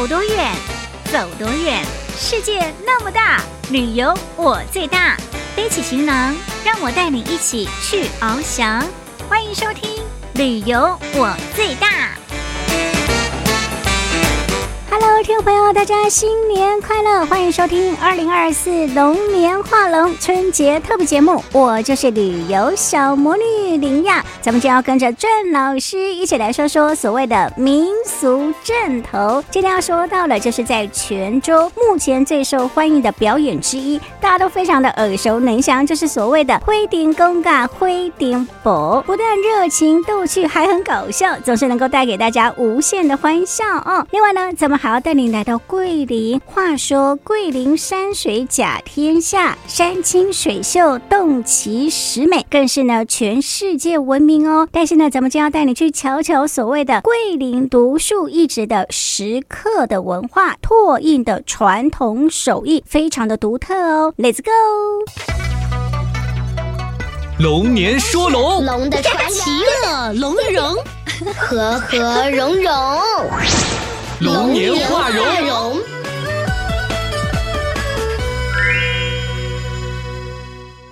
走多远，走多远。世界那么大，旅游我最大。背起行囊，让我带你一起去翱翔。欢迎收听《旅游我最大》。朋友，大家新年快乐！欢迎收听二零二四龙年画龙春节特别节目，我就是旅游小魔女林亚。咱们就要跟着郑老师一起来说说所谓的民俗阵头。今天要说到的，就是在泉州目前最受欢迎的表演之一，大家都非常的耳熟能详，就是所谓的“灰顶公嘎灰顶婆”，不但热情逗趣，还很搞笑，总是能够带给大家无限的欢笑哦。另外呢，咱们还要带领您来到桂林。话说桂林山水甲天下，山清水秀，洞奇石美，更是呢全世界闻名哦。但是呢，咱们就要带你去瞧瞧所谓的桂林独树一帜的石刻的文化，拓印的传统手艺，非常的独特哦。Let's go！龙年说龙，龙的传奇，其乐融融，和和融融。龙年画龙，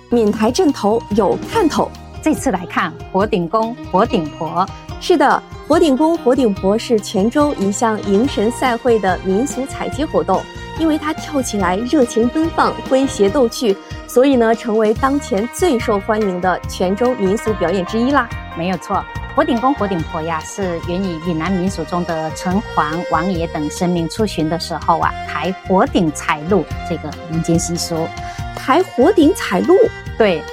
闽台镇头有看头。这次来看火顶公、火顶婆。是的，火顶公、火顶婆是泉州一项迎神赛会的民俗采集活动。因为它跳起来热情奔放、诙谐逗趣，所以呢，成为当前最受欢迎的泉州民俗表演之一啦。没有错。火顶公、火顶婆呀，是源于闽南民俗中的城隍、王爷等神明出巡的时候啊，抬火顶彩路这个民间习俗。抬火顶彩路，对，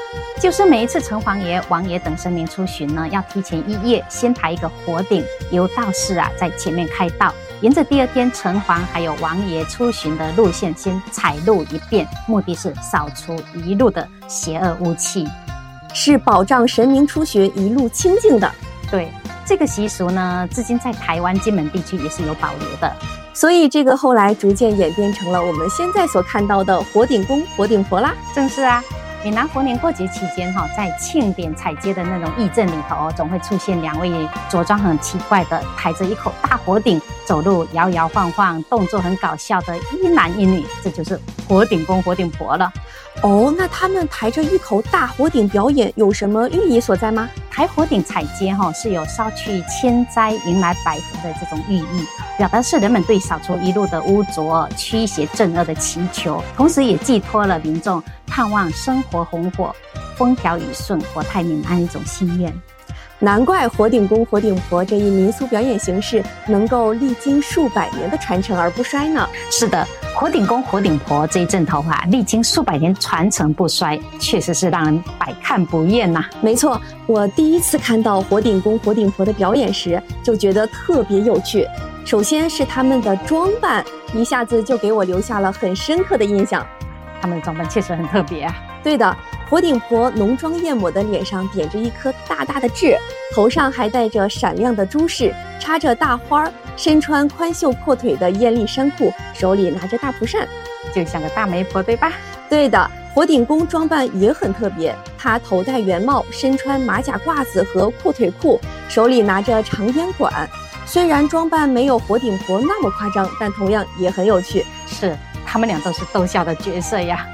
就是每一次城隍爷、王爷等神明出巡呢，要提前一夜先抬一个火顶，由道士啊在前面开道，沿着第二天城隍还有王爷出巡的路线先踩路一遍，目的是扫除一路的邪恶污气，是保障神明出巡一路清净的。对这个习俗呢，至今在台湾金门地区也是有保留的，所以这个后来逐渐演变成了我们现在所看到的火顶公、火顶婆啦。正是啊，闽南逢年过节期间哈，在庆典彩街的那种义阵里头，总会出现两位着装很奇怪的，抬着一口大火顶，走路摇摇晃晃，动作很搞笑的一男一女，这就是火顶公、火顶婆了。哦，那他们抬着一口大火顶表演有什么寓意所在吗？抬火顶彩街哈，是有烧去千灾、迎来百福的这种寓意，表达是人们对扫除一路的污浊、驱邪镇恶的祈求，同时也寄托了民众盼望生活红火、风调雨顺、国泰民安一种心愿。难怪火顶公、火顶婆这一民俗表演形式能够历经数百年的传承而不衰呢。是的，火顶公、火顶婆这一阵头啊，历经数百年传承不衰，确实是让人百看不厌呐。没错，我第一次看到火顶公、火顶婆的表演时，就觉得特别有趣。首先是他们的装扮，一下子就给我留下了很深刻的印象。他们的装扮确实很特别啊。对的。火顶婆浓妆艳抹的脸上点着一颗大大的痣，头上还戴着闪亮的珠饰，插着大花儿，身穿宽袖阔腿的艳丽衫裤，手里拿着大蒲扇，就像个大媒婆，对吧？对的，火顶公装扮也很特别，他头戴圆帽，身穿马甲褂子和阔腿裤，手里拿着长烟管。虽然装扮没有火顶婆那么夸张，但同样也很有趣。是，他们俩都是逗笑的角色呀。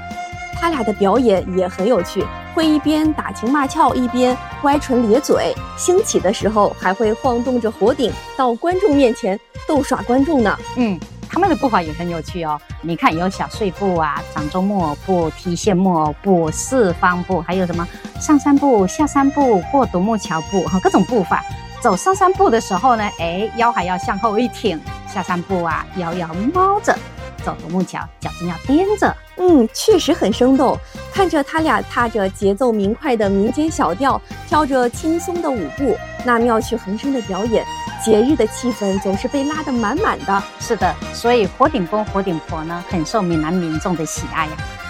他俩的表演也很有趣，会一边打情骂俏，一边歪唇咧嘴。兴起的时候还会晃动着火顶到观众面前逗耍观众呢。嗯，他们的步伐也很有趣哦。你看，有小碎步啊，掌中木偶步、提线木偶步、四方步，还有什么上三步、下三步、过独木桥步，哈，各种步伐。走上三步的时候呢，哎，腰还要向后一挺；下三步啊，摇摇猫着。走独木桥，脚尖要踮着。嗯，确实很生动。看着他俩踏着节奏明快的民间小调，跳着轻松的舞步，那妙趣横生的表演，节日的气氛总是被拉得满满的。是的，所以火顶公、火顶婆呢，很受闽南民众的喜爱呀。声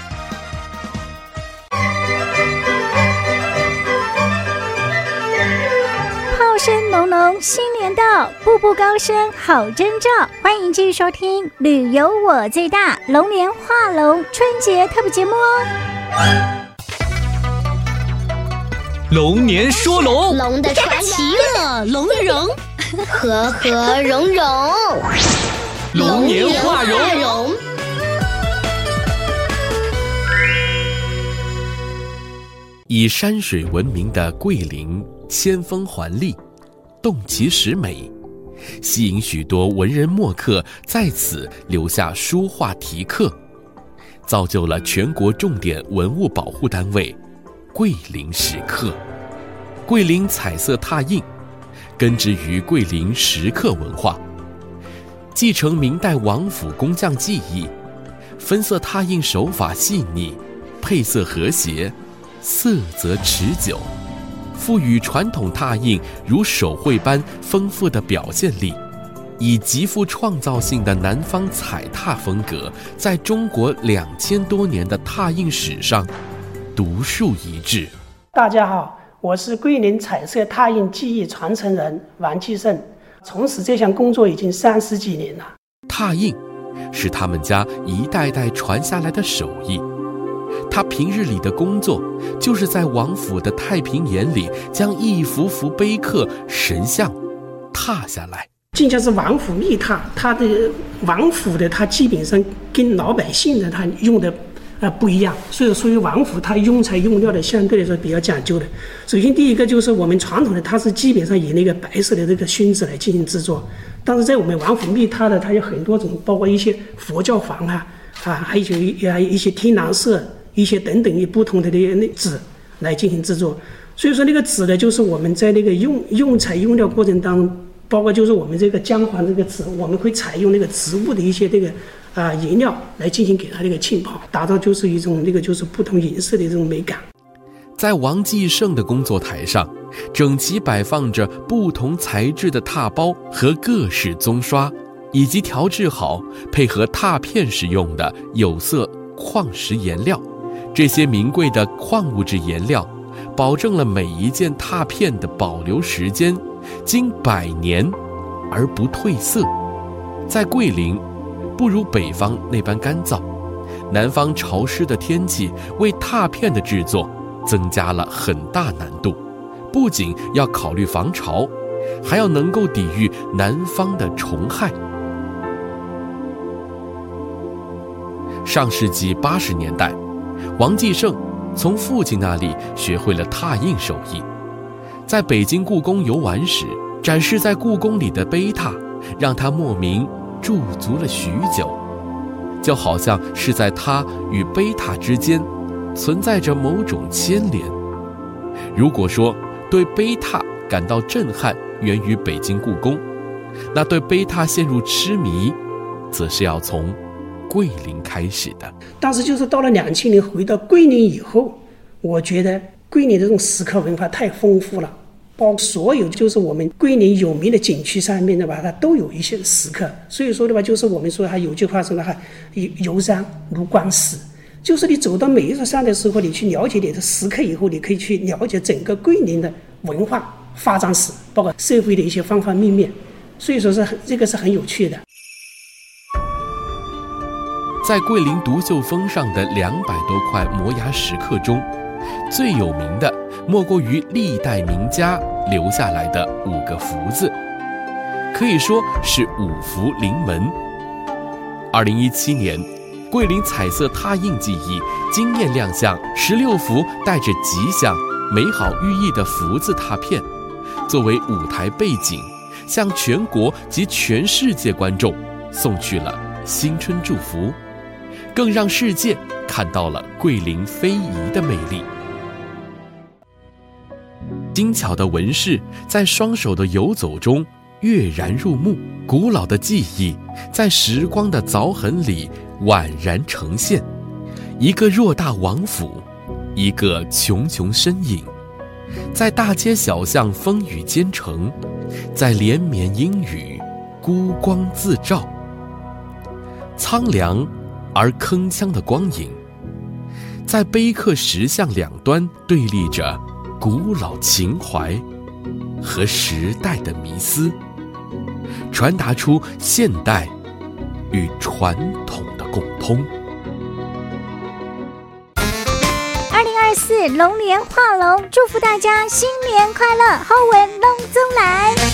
新年到，步步高升，好征兆。欢迎继续收听《旅游我最大》龙年画龙春节特别节目哦。龙年说龙，龙的传奇，其乐融融，和和融融。龙年画龙。以山水闻名的桂林，千峰环立，洞奇石美，吸引许多文人墨客在此留下书画题刻，造就了全国重点文物保护单位——桂林石刻。桂林彩色拓印，根植于桂林石刻文化，继承明代王府工匠技艺，分色拓印手法细腻，配色和谐。色泽持久，赋予传统拓印如手绘般丰富的表现力，以极富创造性的南方彩拓风格，在中国两千多年的拓印史上独树一帜。大家好，我是桂林彩色拓印技艺传承人王继胜，从事这项工作已经三十几年了。拓印是他们家一代代传下来的手艺。他平日里的工作，就是在王府的太平岩里，将一幅幅碑刻、神像踏下来。就像是王府秘拓，他的王府的，他基本上跟老百姓的他用的啊不一样，所以所以王府他用材用料的相对来说比较讲究的。首先第一个就是我们传统的，它是基本上以那个白色的这个宣纸来进行制作，但是在我们王府秘拓的，它有很多种，包括一些佛教房啊啊，还有一啊一些天蓝色。一些等等的不同的那那纸来进行制作，所以说那个纸呢，就是我们在那个用用材用料过程当中，包括就是我们这个姜黄这个纸，我们会采用那个植物的一些这个啊颜料来进行给它那个浸泡，达到就是一种那个就是不同颜色的这种美感。在王继胜的工作台上，整齐摆放着不同材质的拓包和各式棕刷，以及调制好配合拓片使用的有色矿石颜料。这些名贵的矿物质颜料，保证了每一件拓片的保留时间经百年而不褪色。在桂林，不如北方那般干燥，南方潮湿的天气为拓片的制作增加了很大难度。不仅要考虑防潮，还要能够抵御南方的虫害。上世纪八十年代。王继胜从父亲那里学会了拓印手艺，在北京故宫游玩时，展示在故宫里的碑拓，让他莫名驻足了许久，就好像是在他与碑拓之间存在着某种牵连。如果说对碑拓感到震撼源于北京故宫，那对碑拓陷入痴迷，则是要从。桂林开始的，但是就是到了两千年回到桂林以后，我觉得桂林的这种石刻文化太丰富了，包括所有就是我们桂林有名的景区上面的吧，它都有一些石刻。所以说的话，就是我们说还有句话说的哈，游游山如观石，就是你走到每一座山的时候，你去了解你的石刻以后，你可以去了解整个桂林的文化发展史，包括社会的一些方方面面。所以说是这个是很有趣的。在桂林独秀峰上的两百多块摩崖石刻中，最有名的莫过于历代名家留下来的五个福字，可以说是五福临门。二零一七年，桂林彩色拓印技艺惊艳亮相十六幅带着吉祥、美好寓意的福字拓片，作为舞台背景，向全国及全世界观众送去了新春祝福。更让世界看到了桂林非遗的魅力。精巧的纹饰在双手的游走中跃然入目，古老的记忆在时光的凿痕里宛然呈现。一个偌大王府，一个穷穷身影，在大街小巷风雨兼程，在连绵阴雨孤光自照，苍凉。而铿锵的光影，在碑刻石像两端对立着古老情怀和时代的迷思，传达出现代与传统的共通。二零二四龙年画龙，祝福大家新年快乐，好运龙中来。